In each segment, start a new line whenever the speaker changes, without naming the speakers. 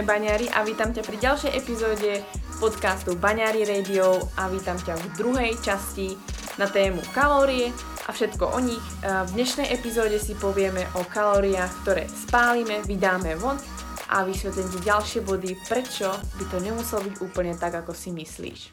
je Baňári a vítam ťa pri ďalšej epizóde podcastu Baňári Radio a vítam ťa v druhej časti na tému kalórie a všetko o nich. V dnešnej epizóde si povieme o kalóriách, ktoré spálime, vydáme von a vysvetlím ti ďalšie body, prečo by to nemuselo byť úplne tak, ako si myslíš.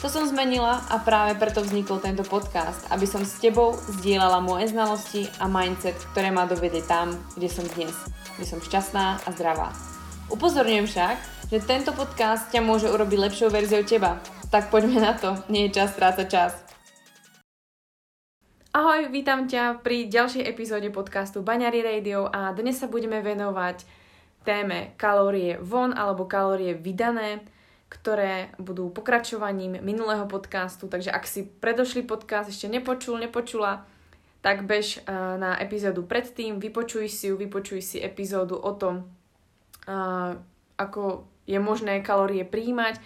To som zmenila a práve preto vznikol tento podcast, aby som s tebou zdieľala moje znalosti a mindset, ktoré ma dovedie tam, kde som dnes, kde som šťastná a zdravá. Upozorňujem však, že tento podcast ťa môže urobiť lepšou verziou teba. Tak poďme na to, nie je čas strácať čas. Ahoj, vítam ťa pri ďalšej epizóde podcastu Baňary Radio a dnes sa budeme venovať téme kalórie von alebo kalórie vydané ktoré budú pokračovaním minulého podcastu, takže ak si predošlý podcast ešte nepočul, nepočula, tak bež eh, na epizódu predtým, vypočuj si ju, vypočuj si epizódu o tom, eh, ako je možné kalórie príjmať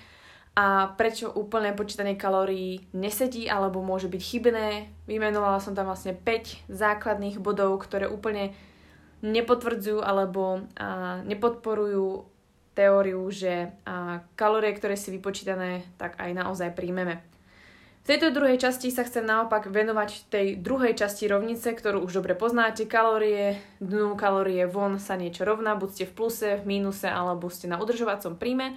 a prečo úplné počítanie kalórií nesedí alebo môže byť chybné. Vymenovala som tam vlastne 5 základných bodov, ktoré úplne nepotvrdzujú alebo nepodporujú teóriu, že kalórie, ktoré si vypočítané, tak aj naozaj príjmeme. V tejto druhej časti sa chcem naopak venovať tej druhej časti rovnice, ktorú už dobre poznáte. Kalórie dnu, kalórie von sa niečo rovná, buď ste v pluse, v mínuse alebo ste na udržovacom príjme.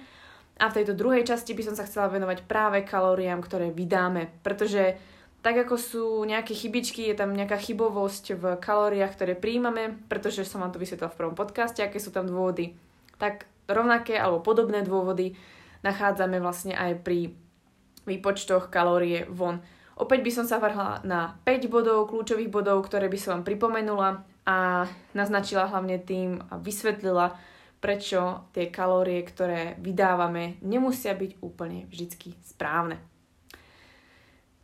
A v tejto druhej časti by som sa chcela venovať práve kalóriám, ktoré vydáme, pretože tak ako sú nejaké chybičky, je tam nejaká chybovosť v kalóriách, ktoré príjmame, pretože som vám to vysvetlila v prvom podcaste, aké sú tam dôvody, tak rovnaké alebo podobné dôvody nachádzame vlastne aj pri výpočtoch kalórie von. Opäť by som sa vrhla na 5 bodov, kľúčových bodov, ktoré by som vám pripomenula a naznačila hlavne tým a vysvetlila, prečo tie kalórie, ktoré vydávame, nemusia byť úplne vždy správne.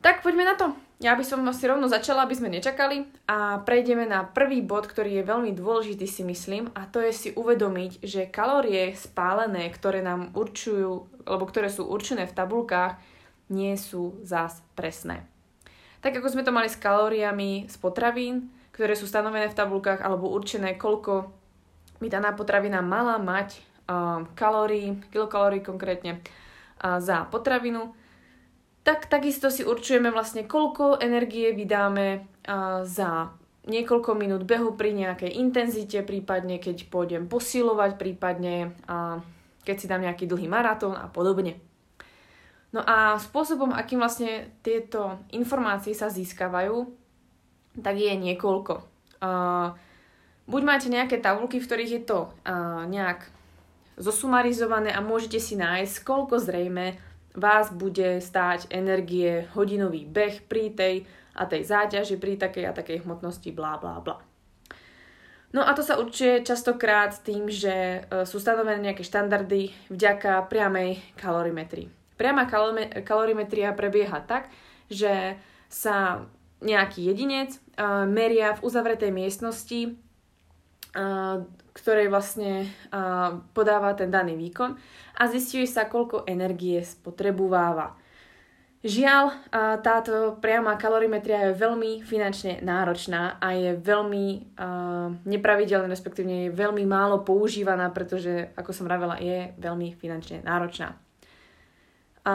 Tak poďme na to. Ja by som asi rovno začala, aby sme nečakali a prejdeme na prvý bod, ktorý je veľmi dôležitý si myslím a to je si uvedomiť, že kalórie spálené, ktoré nám určujú, alebo ktoré sú určené v tabulkách, nie sú zás presné. Tak ako sme to mali s kalóriami z potravín, ktoré sú stanovené v tabulkách alebo určené, koľko by daná potravina mala mať uh, kalórií, kilokalórií konkrétne uh, za potravinu, tak takisto si určujeme vlastne, koľko energie vydáme za niekoľko minút behu pri nejakej intenzite, prípadne keď pôjdem posilovať, prípadne uh, keď si dám nejaký dlhý maratón a podobne. No a spôsobom, akým vlastne tieto informácie sa získavajú, tak je niekoľko. Buď máte nejaké tabulky, v ktorých je to nejak zosumarizované a môžete si nájsť, koľko zrejme vás bude stáť energie hodinový beh pri tej a tej záťaži, pri takej a takej hmotnosti, blá, blá, blá. No a to sa určuje častokrát tým, že e, sú stanovené nejaké štandardy vďaka priamej kalorimetrii. Priama kalorimetria prebieha tak, že sa nejaký jedinec uh, meria v uzavretej miestnosti, uh, ktorej vlastne podáva ten daný výkon a zistuje sa, koľko energie spotrebováva. Žiaľ, táto priama kalorimetria je veľmi finančne náročná a je veľmi nepravidelná, respektívne je veľmi málo používaná, pretože, ako som vravela, je veľmi finančne náročná. A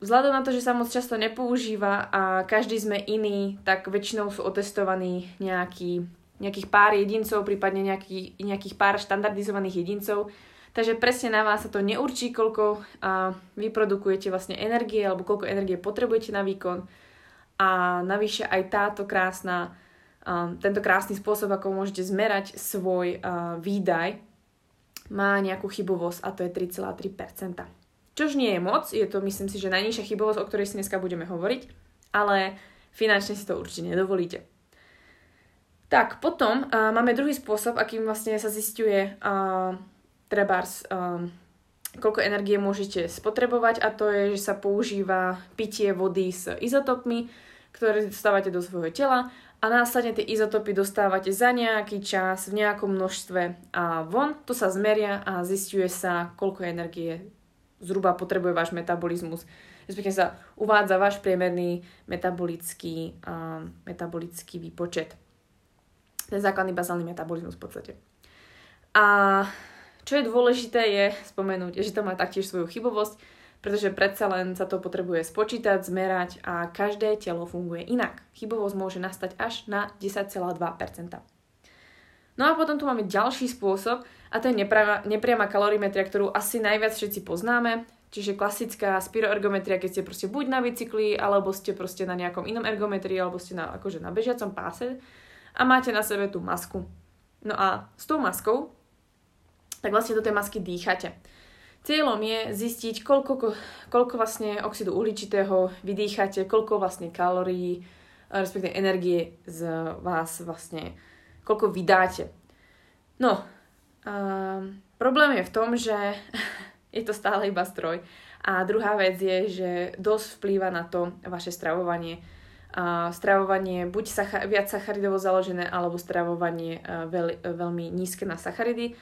vzhľadom na to, že sa moc často nepoužíva a každý sme iný, tak väčšinou sú otestovaní nejaký, nejakých pár jedincov, prípadne nejaký, nejakých pár štandardizovaných jedincov, Takže presne na vás sa to neurčí, koľko a, vyprodukujete vlastne energie alebo koľko energie potrebujete na výkon. A navyše aj táto krásna, tento krásny spôsob, ako môžete zmerať svoj výdaj, má nejakú chybovosť a to je 3,3%. Čož nie je moc, je to myslím si, že najnižšia chybovosť, o ktorej si dneska budeme hovoriť, ale finančne si to určite nedovolíte. Tak, potom uh, máme druhý spôsob, akým vlastne sa zistuje uh, trebárs, uh, koľko energie môžete spotrebovať a to je, že sa používa pitie vody s izotopmi, ktoré dostávate do svojho tela a následne tie izotopy dostávate za nejaký čas v nejakom množstve a von. To sa zmeria a zistuje sa, koľko energie zhruba potrebuje váš metabolizmus. Respektíve sa uvádza váš priemerný metabolický, uh, metabolický výpočet. Ten základný bazálny metabolizmus v podstate. A čo je dôležité je spomenúť, že to má taktiež svoju chybovosť, pretože predsa len sa to potrebuje spočítať, zmerať a každé telo funguje inak. Chybovosť môže nastať až na 10,2%. No a potom tu máme ďalší spôsob a to je nepriama, kalorimetria, ktorú asi najviac všetci poznáme. Čiže klasická spiroergometria, keď ste proste buď na bicykli, alebo ste proste na nejakom inom ergometrii, alebo ste na, akože na bežiacom páse a máte na sebe tú masku. No a s tou maskou, tak vlastne do tej masky dýchate. Cieľom je zistiť, koľko, koľko vlastne oxidu uhličitého vydýchate, koľko vlastne kalórií, respektíve energie z vás vlastne koľko vydáte. No, um, problém je v tom, že je to stále iba stroj. A druhá vec je, že dosť vplýva na to vaše stravovanie. A stravovanie buď sacha- viac sacharidovo založené, alebo stravovanie uh, veľ- veľmi nízke na sacharidy.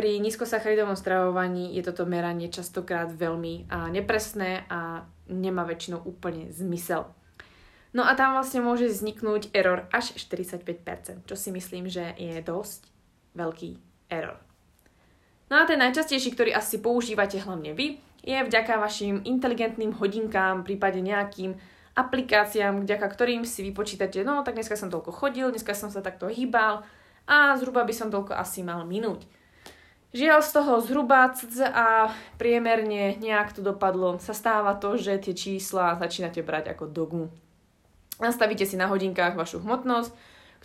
Pri nízkosacharidovom stravovaní je toto meranie častokrát veľmi nepresné a nemá väčšinou úplne zmysel. No a tam vlastne môže vzniknúť error až 45%, čo si myslím, že je dosť veľký error. No a ten najčastejší, ktorý asi používate hlavne vy, je vďaka vašim inteligentným hodinkám, prípade nejakým aplikáciám, vďaka ktorým si vypočítate, no tak dneska som toľko chodil, dneska som sa takto hýbal a zhruba by som toľko asi mal minúť. Žiaľ z toho zhruba a priemerne nejak to dopadlo, sa stáva to, že tie čísla začínate brať ako dogmu. Nastavíte si na hodinkách vašu hmotnosť,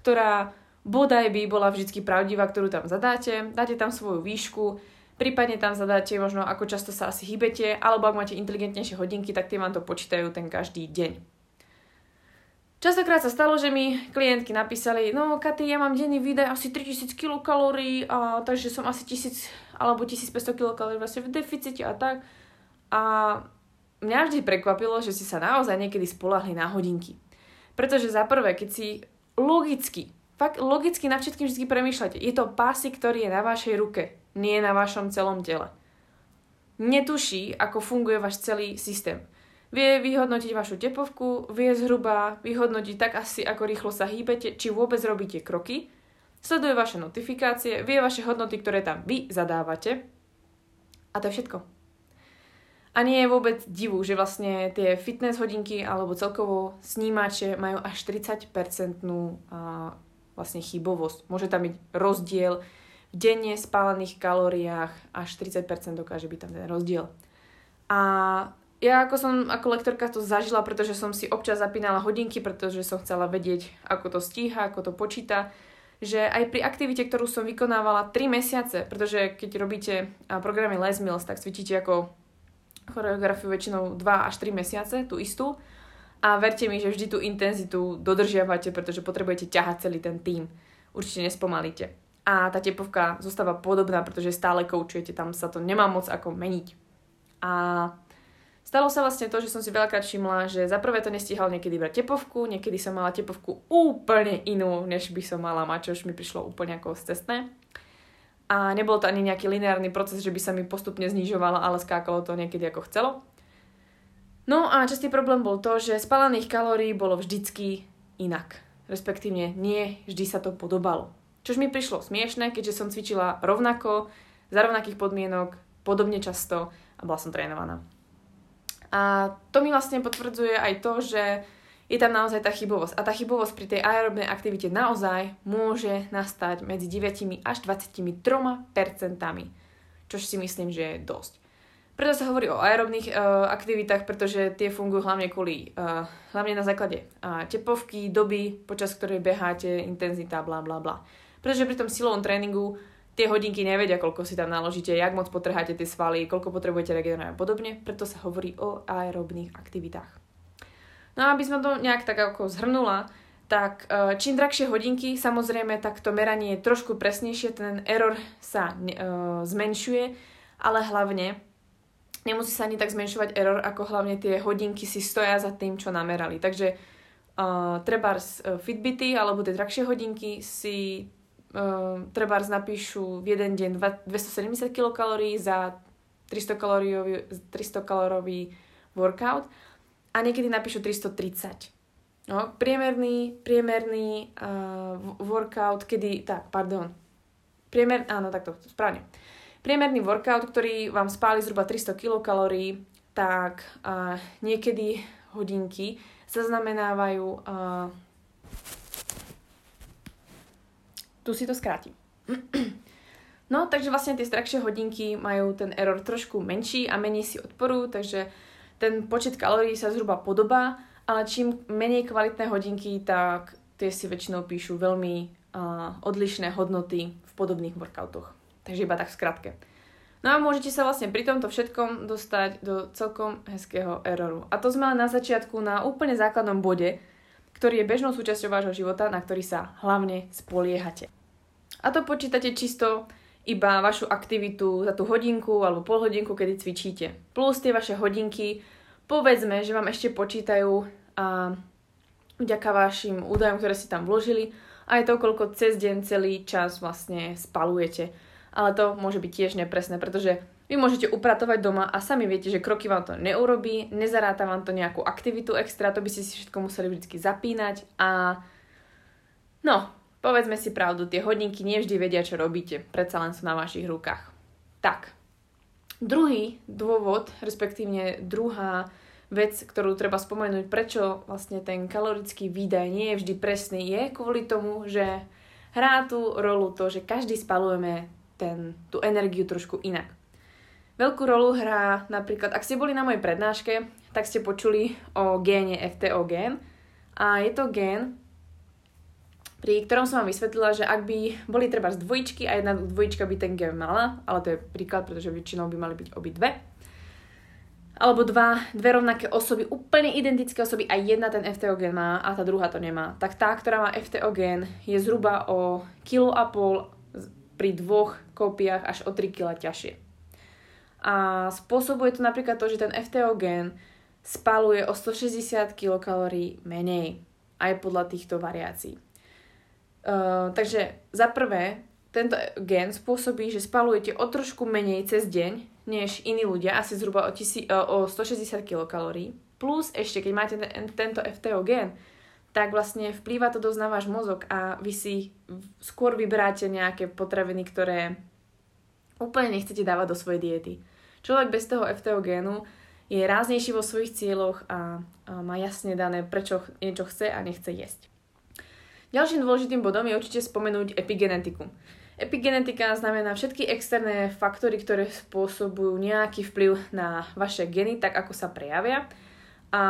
ktorá bodaj by bola vždy pravdivá, ktorú tam zadáte, dáte tam svoju výšku, prípadne tam zadáte možno ako často sa asi hýbete, alebo ak máte inteligentnejšie hodinky, tak tie vám to počítajú ten každý deň. Častokrát sa stalo, že mi klientky napísali, no Katy, ja mám denný výdaj asi 3000 kilokalórií, a, takže som asi 1000 alebo 1500 kilokalórií vlastne v deficite a tak. A mňa vždy prekvapilo, že si sa naozaj niekedy spolahli na hodinky. Pretože za prvé, keď si logicky, fakt logicky na všetkým vždy premýšľate, je to pásik, ktorý je na vašej ruke, nie na vašom celom tele. Netuší, ako funguje váš celý systém. Vie vyhodnotiť vašu tepovku, vie zhruba vyhodnotiť tak asi, ako rýchlo sa hýbete, či vôbec robíte kroky, sleduje vaše notifikácie, vie vaše hodnoty, ktoré tam vy zadávate a to je všetko. A nie je vôbec divu, že vlastne tie fitness hodinky alebo celkovo snímače majú až 40% vlastne chybovosť. Môže tam byť rozdiel v denne spálených kalóriách, až 40% dokáže byť tam ten rozdiel. A ja ako som ako lektorka to zažila, pretože som si občas zapínala hodinky, pretože som chcela vedieť, ako to stíha, ako to počíta, že aj pri aktivite, ktorú som vykonávala 3 mesiace, pretože keď robíte programy Les Mills, tak cvičíte ako choreografiu väčšinou 2 až 3 mesiace, tú istú. A verte mi, že vždy tú intenzitu dodržiavate, pretože potrebujete ťahať celý ten tým. Určite nespomalíte. A tá tepovka zostáva podobná, pretože stále koučujete, tam sa to nemá moc ako meniť. A stalo sa vlastne to, že som si veľakrát všimla, že za prvé to nestihal niekedy brať tepovku, niekedy som mala tepovku úplne inú, než by som mala mať, čo už mi prišlo úplne ako cestné a nebol to ani nejaký lineárny proces, že by sa mi postupne znižovalo, ale skákalo to niekedy ako chcelo. No a častý problém bol to, že spálených kalórií bolo vždycky inak. Respektívne nie vždy sa to podobalo. Čož mi prišlo smiešne, keďže som cvičila rovnako, za rovnakých podmienok, podobne často a bola som trénovaná. A to mi vlastne potvrdzuje aj to, že je tam naozaj tá chybovosť. A tá chybovosť pri tej aerobnej aktivite naozaj môže nastať medzi 9 až 23 percentami, čo si myslím, že je dosť. Preto sa hovorí o aerobných uh, aktivitách, pretože tie fungujú hlavne kvôli, uh, hlavne na základe uh, tepovky, doby, počas ktorej beháte, intenzita, bla bla bla. Pretože pri tom silovom tréningu tie hodinky nevedia, koľko si tam naložíte, jak moc potrháte tie svaly, koľko potrebujete regenerovať a podobne, preto sa hovorí o aerobných aktivitách. No a aby som to nejak tak ako zhrnula, tak e, čím drahšie hodinky, samozrejme, tak to meranie je trošku presnejšie, ten error sa uh, zmenšuje, ale hlavne nemusí sa ani tak zmenšovať error, ako hlavne tie hodinky si stoja za tým, čo namerali. Takže uh, trebárs uh, Fitbity alebo tie drahšie hodinky si trebárs napíšu v jeden deň 270 kilokalórií za 300 kalorový, 300 kalorový workout a niekedy napíšu 330. No, priemerný, priemerný uh, workout, kedy, tak, pardon, priemer, áno, takto, správne. Priemerný workout, ktorý vám spáli zhruba 300 kilokalórií, tak uh, niekedy hodinky zaznamenávajú uh, tu si to skrátim. No, takže vlastne tie strakšie hodinky majú ten error trošku menší a menej si odporujú, takže ten počet kalórií sa zhruba podobá, ale čím menej kvalitné hodinky, tak tie si väčšinou píšu veľmi uh, odlišné hodnoty v podobných workoutoch. Takže iba tak skratke. No a môžete sa vlastne pri tomto všetkom dostať do celkom hezkého erroru. A to sme len na začiatku na úplne základnom bode, ktorý je bežnou súčasťou vášho života, na ktorý sa hlavne spoliehate. A to počítate čisto iba vašu aktivitu za tú hodinku alebo pol hodinku, kedy cvičíte. Plus tie vaše hodinky, povedzme, že vám ešte počítajú a vďaka vašim údajom, ktoré si tam vložili, aj to, koľko cez deň celý čas vlastne spalujete. Ale to môže byť tiež nepresné, pretože vy môžete upratovať doma a sami viete, že kroky vám to neurobí, nezaráta vám to nejakú aktivitu extra, to by ste si všetko museli vždy zapínať a no, Povedzme si pravdu, tie hodinky nevždy vedia, čo robíte, predsa len sú na vašich rukách. Tak, druhý dôvod, respektívne druhá vec, ktorú treba spomenúť, prečo vlastne ten kalorický výdaj nie je vždy presný, je kvôli tomu, že hrá tú rolu to, že každý spalujeme ten, tú energiu trošku inak. Veľkú rolu hrá napríklad, ak ste boli na mojej prednáške, tak ste počuli o géne FTO gén. A je to gén, pri ktorom som vám vysvetlila, že ak by boli treba z dvojičky a jedna dvojička by ten gen mala, ale to je príklad, pretože väčšinou by mali byť obidve, alebo dva, dve rovnaké osoby, úplne identické osoby a jedna ten FTO gen má a tá druhá to nemá, tak tá, ktorá má FTO gen, je zhruba o kilo a pol pri dvoch kópiách až o 3 kg ťažšie. A spôsobuje to napríklad to, že ten FTO gen spaluje o 160 kilokalórií menej aj podľa týchto variácií. Uh, takže za prvé, tento gen spôsobí, že spalujete o trošku menej cez deň, než iní ľudia, asi zhruba o, tisi, uh, o 160 kilokalórií. Plus ešte, keď máte ten, tento FTO gen, tak vlastne vplýva to dosť na váš mozog a vy si skôr vyberáte nejaké potraviny, ktoré úplne nechcete dávať do svojej diety. Človek bez toho FTO génu je ráznejší vo svojich cieľoch a, a má jasne dané, prečo niečo chce a nechce jesť. Ďalším dôležitým bodom je určite spomenúť epigenetiku. Epigenetika znamená všetky externé faktory, ktoré spôsobujú nejaký vplyv na vaše geny, tak ako sa prejavia. A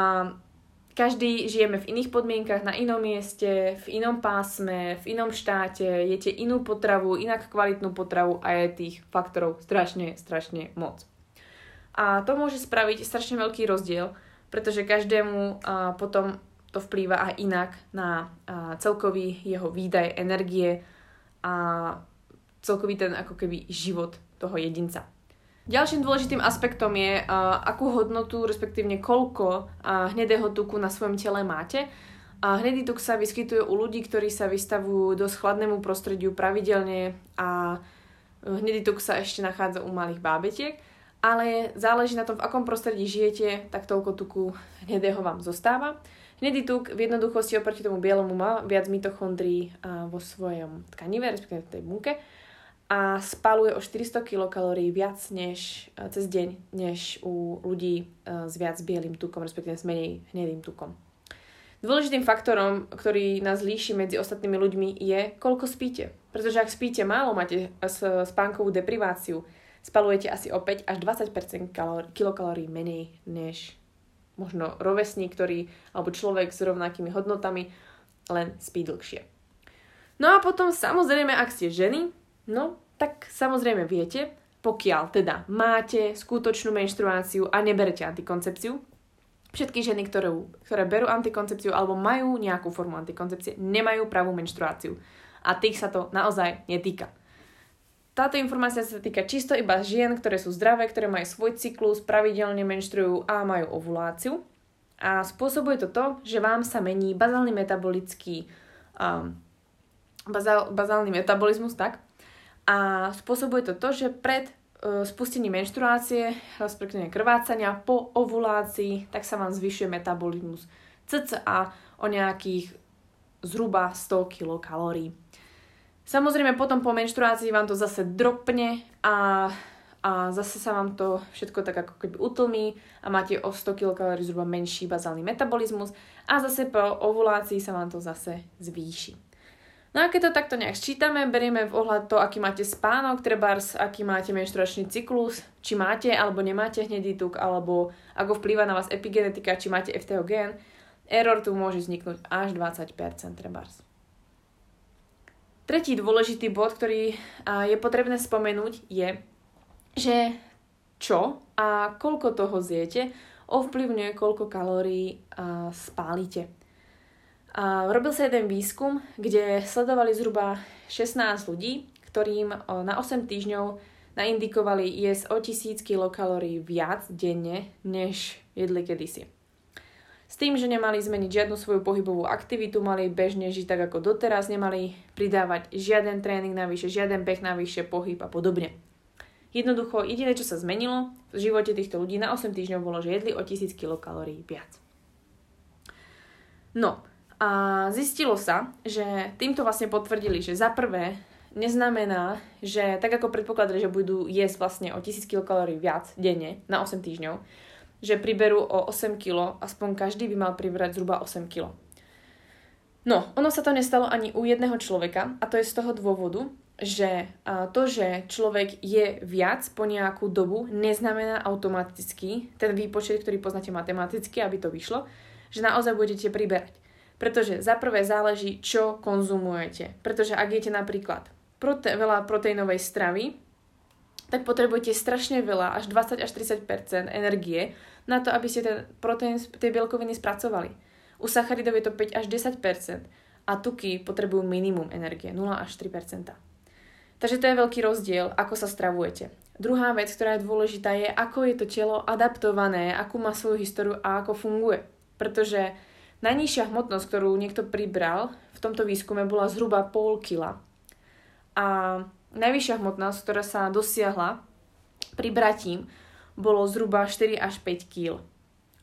každý žijeme v iných podmienkach, na inom mieste, v inom pásme, v inom štáte, jete inú potravu, inak kvalitnú potravu a je tých faktorov strašne, strašne moc. A to môže spraviť strašne veľký rozdiel, pretože každému potom to vplýva aj inak na celkový jeho výdaj energie a celkový ten ako keby život toho jedinca. Ďalším dôležitým aspektom je, akú hodnotu, respektívne koľko hnedého tuku na svojom tele máte. A hnedý tuk sa vyskytuje u ľudí, ktorí sa vystavujú dosť chladnému prostrediu pravidelne a hnedý tuk sa ešte nachádza u malých bábetiek ale záleží na tom, v akom prostredí žijete, tak toľko tuku hnedého vám zostáva. Hnedý tuk v jednoduchosti oproti tomu bielomu má viac mitochondrií vo svojom tkanive, respektíve v tej bunke a spaluje o 400 kilokalórií viac než cez deň, než u ľudí s viac bielým tukom, respektíve s menej hnedým tukom. Dôležitým faktorom, ktorý nás líši medzi ostatnými ľuďmi je, koľko spíte. Pretože ak spíte málo, máte spánkovú depriváciu, spalujete asi o 5 až 20% kilokalórií menej než možno rovesník, ktorý, alebo človek s rovnakými hodnotami, len spí dlhšie. No a potom samozrejme, ak ste ženy, no tak samozrejme viete, pokiaľ teda máte skutočnú menštruáciu a neberete antikoncepciu, všetky ženy, ktoré, ktoré berú antikoncepciu alebo majú nejakú formu antikoncepcie, nemajú pravú menštruáciu. A tých sa to naozaj netýka. Táto informácia sa týka čisto iba žien, ktoré sú zdravé, ktoré majú svoj cyklus, pravidelne menštruujú a majú ovuláciu. A spôsobuje to to, že vám sa mení bazálny metabolický um, bazál, bazálny metabolizmus, tak? A spôsobuje to to, že pred uh, spustením menštruácie, respektíve krvácania po ovulácii, tak sa vám zvyšuje metabolizmus cca o nejakých zhruba 100 kilokalórií. Samozrejme potom po menštruácii vám to zase dropne a, a zase sa vám to všetko tak ako keby utlmí a máte o 100 kcal zhruba menší bazálny metabolizmus a zase po ovulácii sa vám to zase zvýši. No a keď to takto nejak sčítame, berieme v ohľad to, aký máte spánok, trebárs, aký máte menštruačný cyklus, či máte alebo nemáte hnedý tuk, alebo ako vplýva na vás epigenetika, či máte FTO gen, error tu môže vzniknúť až 20% trebárs. Tretí dôležitý bod, ktorý je potrebné spomenúť, je, že čo a koľko toho zjete ovplyvňuje, koľko kalórií spálite. Robil sa jeden výskum, kde sledovali zhruba 16 ľudí, ktorým na 8 týždňov naindikovali jesť o 1000 kilokalórií viac denne, než jedli kedysi. S tým, že nemali zmeniť žiadnu svoju pohybovú aktivitu, mali bežne žiť tak ako doteraz, nemali pridávať žiaden tréning navyše, žiaden beh navyše, pohyb a podobne. Jednoducho, jediné, čo sa zmenilo v živote týchto ľudí na 8 týždňov bolo, že jedli o 1000 kcal viac. No, a zistilo sa, že týmto vlastne potvrdili, že za prvé neznamená, že tak ako predpokladali, že budú jesť vlastne o 1000 kcal viac denne na 8 týždňov, že priberú o 8 kg, aspoň každý by mal pribrať zhruba 8 kg. No, ono sa to nestalo ani u jedného človeka a to je z toho dôvodu, že to, že človek je viac po nejakú dobu, neznamená automaticky ten výpočet, ktorý poznáte matematicky, aby to vyšlo, že naozaj budete priberať. Pretože za prvé záleží, čo konzumujete. Pretože ak jete napríklad prote- veľa proteínovej stravy, tak potrebujete strašne veľa, až 20 až 30% energie na to, aby ste ten proteín, tie bielkoviny spracovali. U sacharidov je to 5 až 10 a tuky potrebujú minimum energie, 0 až 3% Takže to je veľký rozdiel, ako sa stravujete. Druhá vec, ktorá je dôležitá, je, ako je to telo adaptované, akú má svoju históriu a ako funguje. Pretože najnižšia hmotnosť, ktorú niekto pribral v tomto výskume, bola zhruba pol kila. A najvyššia hmotnosť, ktorá sa dosiahla pribratím, bolo zhruba 4 až 5 kg.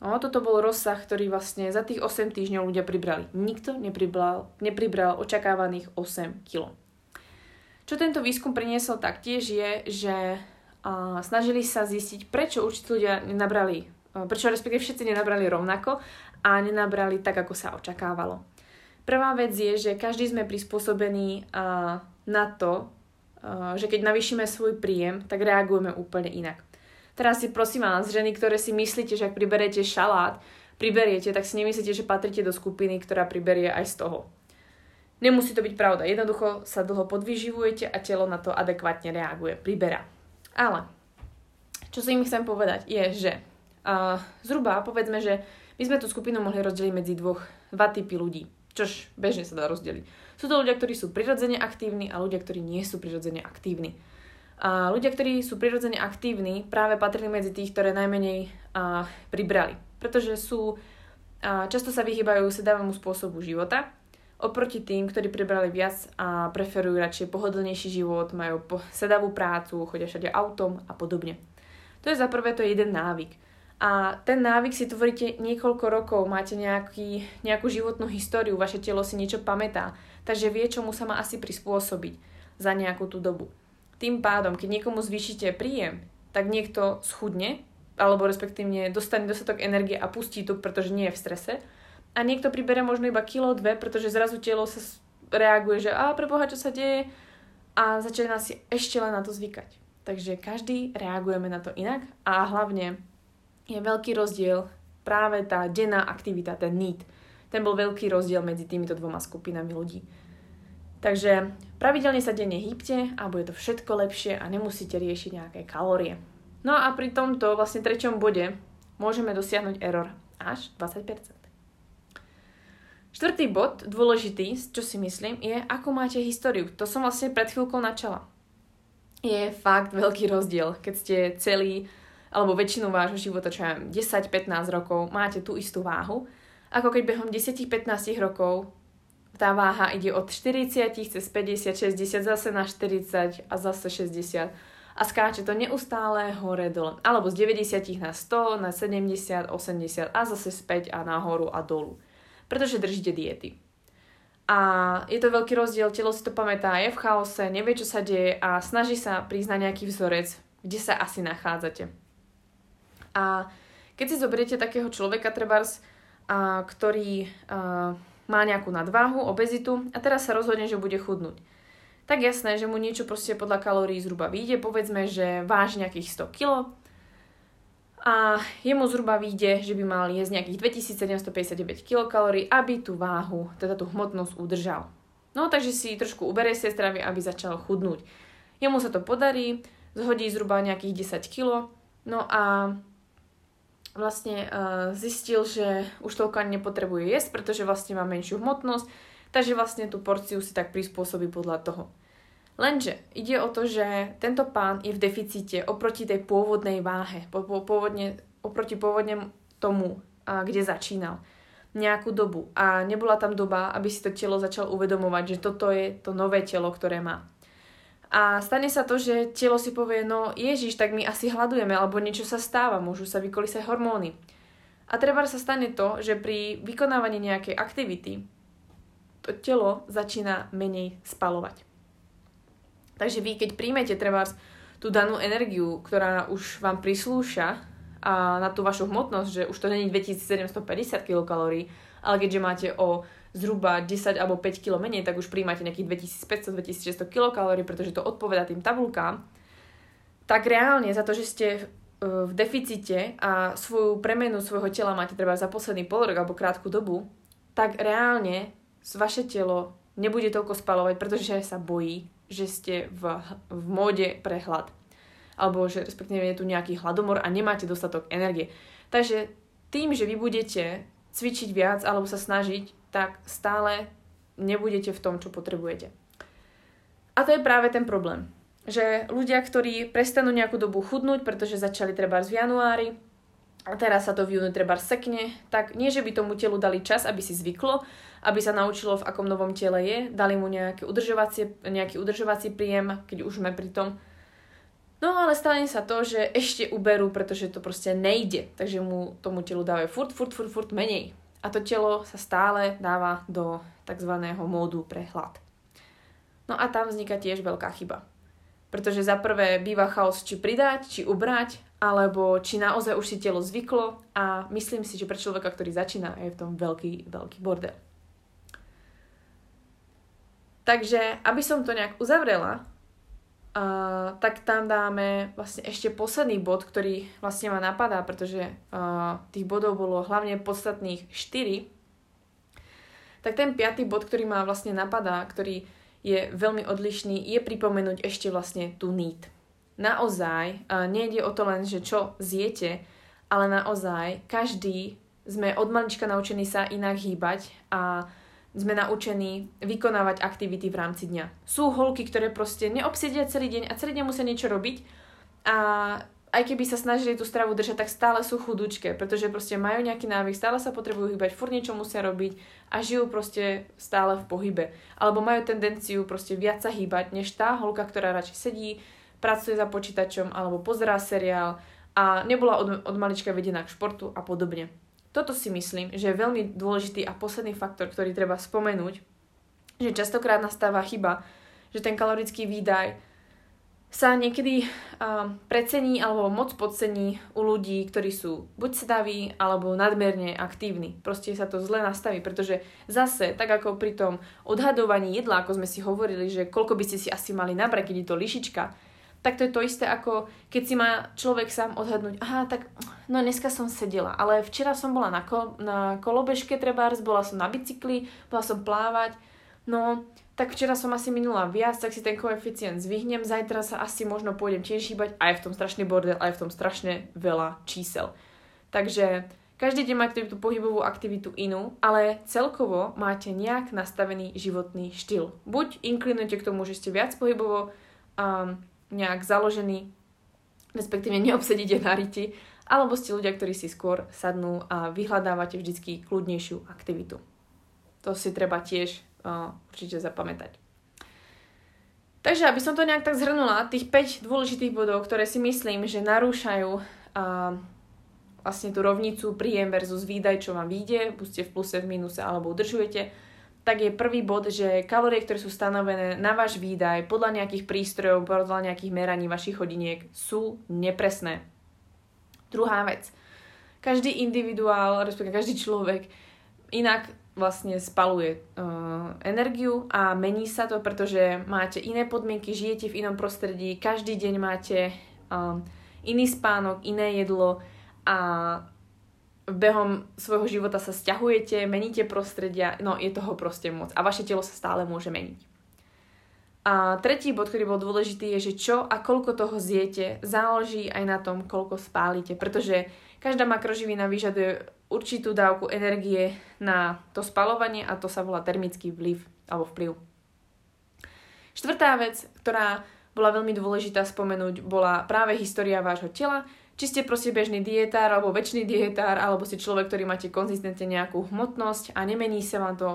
No, toto bol rozsah, ktorý vlastne za tých 8 týždňov ľudia pribrali. Nikto nepribral, nepribral očakávaných 8 kg. Čo tento výskum priniesol taktiež je, že a, snažili sa zistiť, prečo určití ľudia nenabrali, a, prečo respektíve všetci nenabrali rovnako a nenabrali tak, ako sa očakávalo. Prvá vec je, že každý sme prispôsobení a, na to, a, že keď navýšime svoj príjem, tak reagujeme úplne inak. Teraz si prosím vás, ženy, ktoré si myslíte, že ak priberete šalát, priberiete, tak si nemyslíte, že patríte do skupiny, ktorá priberie aj z toho. Nemusí to byť pravda. Jednoducho sa dlho podvyživujete a telo na to adekvátne reaguje, priberá. Ale, čo si im chcem povedať, je, že uh, zhruba povedzme, že my sme tú skupinu mohli rozdeliť medzi dvoch, dva typy ľudí, čož bežne sa dá rozdeliť. Sú to ľudia, ktorí sú prirodzene aktívni a ľudia, ktorí nie sú prirodzene aktívni. A ľudia, ktorí sú prirodzene aktívni, práve patrili medzi tých, ktoré najmenej a, pribrali. Pretože sú, a, často sa vyhýbajú sedavému spôsobu života, oproti tým, ktorí pribrali viac a preferujú radšej pohodlnejší život, majú po, sedavú prácu, chodia všade autom a podobne. To je za prvé, to je jeden návyk. A ten návyk si tvoríte niekoľko rokov, máte nejaký, nejakú životnú históriu, vaše telo si niečo pamätá, takže vie, čomu sa má asi prispôsobiť za nejakú tú dobu. Tým pádom, keď niekomu zvýšite príjem, tak niekto schudne, alebo respektívne dostane dostatok energie a pustí tuk, pretože nie je v strese. A niekto pribere možno iba kilo, dve, pretože zrazu telo sa reaguje, že a preboha, čo sa deje? A začína si ešte len na to zvykať. Takže každý reagujeme na to inak a hlavne je veľký rozdiel práve tá denná aktivita, ten need. Ten bol veľký rozdiel medzi týmito dvoma skupinami ľudí. Takže Pravidelne sa denne hýbte a bude to všetko lepšie a nemusíte riešiť nejaké kalórie. No a pri tomto vlastne treťom bode môžeme dosiahnuť error až 20%. Štvrtý bod, dôležitý, čo si myslím, je, ako máte históriu. To som vlastne pred chvíľkou načala. Je fakt veľký rozdiel, keď ste celý, alebo väčšinu vášho života, čo ja 10-15 rokov, máte tú istú váhu, ako keď behom 10-15 rokov tá váha ide od 40 cez 50, 60 zase na 40 a zase 60 a skáče to neustále hore dole. Alebo z 90 na 100, na 70, 80 a zase späť a nahoru a dolu pretože držíte diety. A je to veľký rozdiel, telo si to pamätá, je v chaose, nevie, čo sa deje a snaží sa prísť na nejaký vzorec, kde sa asi nachádzate. A keď si zoberiete takého človeka, trebárs, a, ktorý a, má nejakú nadváhu, obezitu a teraz sa rozhodne, že bude chudnúť. Tak jasné, že mu niečo proste podľa kalórií zhruba vyjde, povedzme, že váži nejakých 100 kg a jemu zhruba vyjde, že by mal jesť nejakých 2759 kcal, aby tú váhu, teda tú hmotnosť udržal. No takže si trošku uberie si stravy, aby začal chudnúť. Jemu sa to podarí, zhodí zhruba nejakých 10 kg, no a vlastne uh, zistil, že už toľko ani nepotrebuje jesť, pretože vlastne má menšiu hmotnosť, takže vlastne tú porciu si tak prispôsobí podľa toho. Lenže ide o to, že tento pán je v deficite oproti tej pôvodnej váhe, po, po, pôvodne, oproti pôvodne tomu, a, kde začínal nejakú dobu. A nebola tam doba, aby si to telo začal uvedomovať, že toto je to nové telo, ktoré má. A stane sa to, že telo si povie, no Ježiš, tak my asi hľadujeme, alebo niečo sa stáva, môžu sa vykolisať hormóny. A treba sa stane to, že pri vykonávaní nejakej aktivity to telo začína menej spalovať. Takže vy, keď príjmete treba tú danú energiu, ktorá už vám prislúša a na tú vašu hmotnosť, že už to není 2750 kilokalórií, ale keďže máte o zhruba 10 alebo 5 kg menej, tak už príjmate nejakých 2500-2600 kilokalórií, pretože to odpoveda tým tabulkám, tak reálne za to, že ste e, v deficite a svoju premenu svojho tela máte treba za posledný pol rok alebo krátku dobu, tak reálne vaše telo nebude toľko spalovať, pretože sa bojí, že ste v, v móde pre hlad. Alebo že respektíve je tu nejaký hladomor a nemáte dostatok energie. Takže tým, že vy budete cvičiť viac alebo sa snažiť, tak stále nebudete v tom, čo potrebujete. A to je práve ten problém. Že ľudia, ktorí prestanú nejakú dobu chudnúť, pretože začali treba v januári, a teraz sa to v júni treba sekne, tak nie, že by tomu telu dali čas, aby si zvyklo, aby sa naučilo, v akom novom tele je, dali mu nejaké udržovacie, nejaký udržovací príjem, keď už sme pri tom. No ale stane sa to, že ešte uberú, pretože to proste nejde, takže mu tomu telu dávajú furt, furt, furt, furt menej. A to telo sa stále dáva do tzv. módu pre hlad. No a tam vzniká tiež veľká chyba. Pretože za prvé býva chaos, či pridať, či ubrať, alebo či naozaj už si telo zvyklo a myslím si, že pre človeka, ktorý začína, je v tom veľký, veľký bordel. Takže, aby som to nejak uzavrela, uh, tak tam dáme vlastne ešte posledný bod, ktorý vlastne ma napadá, pretože uh, tých bodov bolo hlavne podstatných 4. Tak ten piatý bod, ktorý ma vlastne napadá, ktorý je veľmi odlišný, je pripomenúť ešte vlastne tú need naozaj uh, nejde o to len, že čo zjete, ale naozaj každý sme od malička naučení sa inak hýbať a sme naučení vykonávať aktivity v rámci dňa. Sú holky, ktoré proste neobsedia celý deň a celý deň musia niečo robiť a aj keby sa snažili tú stravu držať, tak stále sú chudúčke, pretože proste majú nejaký návyk, stále sa potrebujú hýbať, furt niečo musia robiť a žijú proste stále v pohybe. Alebo majú tendenciu proste viac sa hýbať, než tá holka, ktorá radšej sedí, pracuje za počítačom alebo pozerá seriál a nebola od, od malička vedená k športu a podobne. Toto si myslím, že je veľmi dôležitý a posledný faktor, ktorý treba spomenúť, že častokrát nastáva chyba, že ten kalorický výdaj sa niekedy uh, precení alebo moc podcení u ľudí, ktorí sú buď sedaví alebo nadmerne aktívni. Proste sa to zle nastaví, pretože zase, tak ako pri tom odhadovaní jedla, ako sme si hovorili, že koľko by ste si asi mali nabrať, keď je to lišička, tak to je to isté ako keď si má človek sám odhadnúť, aha, tak no dneska som sedela, ale včera som bola na, ko- na kolobežke trebárs, bola som na bicykli, bola som plávať, no tak včera som asi minula viac, tak si ten koeficient zvihnem, zajtra sa asi možno pôjdem tiež hýbať a je v tom strašný bordel a je v tom strašne veľa čísel. Takže každý deň máte tú pohybovú aktivitu inú, ale celkovo máte nejak nastavený životný štýl. Buď inklinujete k tomu, že ste viac pohybovo um, nejak založení, respektíve neobsedíte na riti, alebo ste ľudia, ktorí si skôr sadnú a vyhľadávate vždycky kľudnejšiu aktivitu. To si treba tiež uh, určite zapamätať. Takže aby som to nejak tak zhrnula, tých 5 dôležitých bodov, ktoré si myslím, že narúšajú uh, vlastne tú rovnicu príjem versus výdaj, čo vám vyjde, buď v pluse, v minuse alebo udržujete, tak je prvý bod, že kalórie, ktoré sú stanovené na váš výdaj podľa nejakých prístrojov, podľa nejakých meraní vašich hodiniek sú nepresné. Druhá vec. Každý individuál, respektíve každý človek inak vlastne spaluje uh, energiu a mení sa to, pretože máte iné podmienky, žijete v inom prostredí, každý deň máte um, iný spánok, iné jedlo a behom svojho života sa stiahujete, meníte prostredia, no je toho proste moc a vaše telo sa stále môže meniť. A tretí bod, ktorý bol dôležitý, je, že čo a koľko toho zjete, záleží aj na tom, koľko spálite, pretože každá makroživina vyžaduje určitú dávku energie na to spalovanie a to sa volá termický vliv alebo vplyv. Štvrtá vec, ktorá bola veľmi dôležitá spomenúť, bola práve história vášho tela, či ste proste bežný dietár alebo väčší dietár, alebo ste človek, ktorý máte konzistentne nejakú hmotnosť a nemení sa vám to,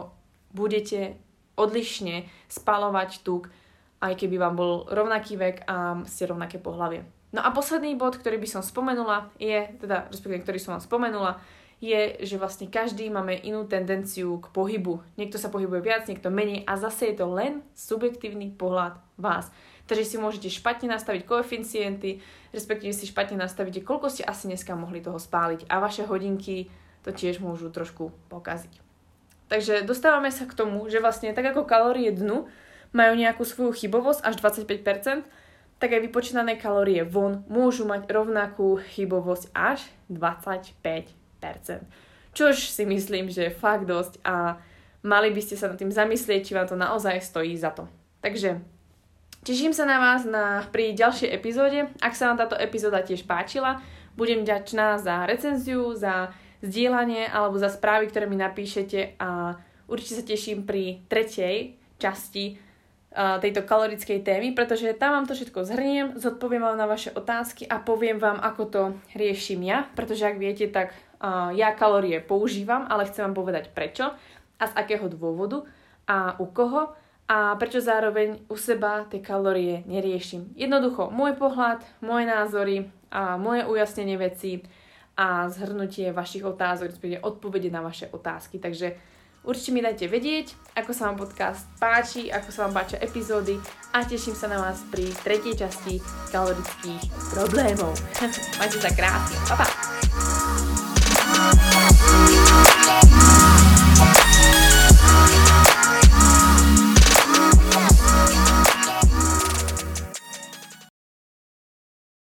budete odlišne spalovať tuk, aj keby vám bol rovnaký vek a ste rovnaké pohlavie. No a posledný bod, ktorý by som spomenula, je, teda respektíve ktorý som vám spomenula, je, že vlastne každý máme inú tendenciu k pohybu. Niekto sa pohybuje viac, niekto menej a zase je to len subjektívny pohľad vás. Takže si môžete špatne nastaviť koeficienty, respektíve si špatne nastavíte, koľko ste asi dneska mohli toho spáliť a vaše hodinky to tiež môžu trošku pokaziť. Takže dostávame sa k tomu, že vlastne tak ako kalórie dnu majú nejakú svoju chybovosť až 25%, tak aj vypočítané kalórie von môžu mať rovnakú chybovosť až 25%. Čož si myslím, že je fakt dosť a mali by ste sa nad tým zamyslieť, či vám to naozaj stojí za to. Takže teším sa na vás na, pri ďalšej epizóde. Ak sa vám táto epizóda tiež páčila, budem ďačná za recenziu, za zdieľanie alebo za správy, ktoré mi napíšete a určite sa teším pri tretej časti tejto kalorickej témy, pretože tam vám to všetko zhrniem, zodpoviem vám na vaše otázky a poviem vám, ako to riešim ja, pretože ak viete, tak uh, ja kalórie používam, ale chcem vám povedať prečo a z akého dôvodu a u koho a prečo zároveň u seba tie kalórie neriešim. Jednoducho, môj pohľad, moje názory a moje ujasnenie veci a zhrnutie vašich otázok, respektíve odpovede na vaše otázky. Takže určite mi dajte vedieť, ako sa vám podcast páči, ako sa vám páčia epizódy a teším sa na vás pri tretej časti kalorických problémov. Majte sa krásne. Pa, pa.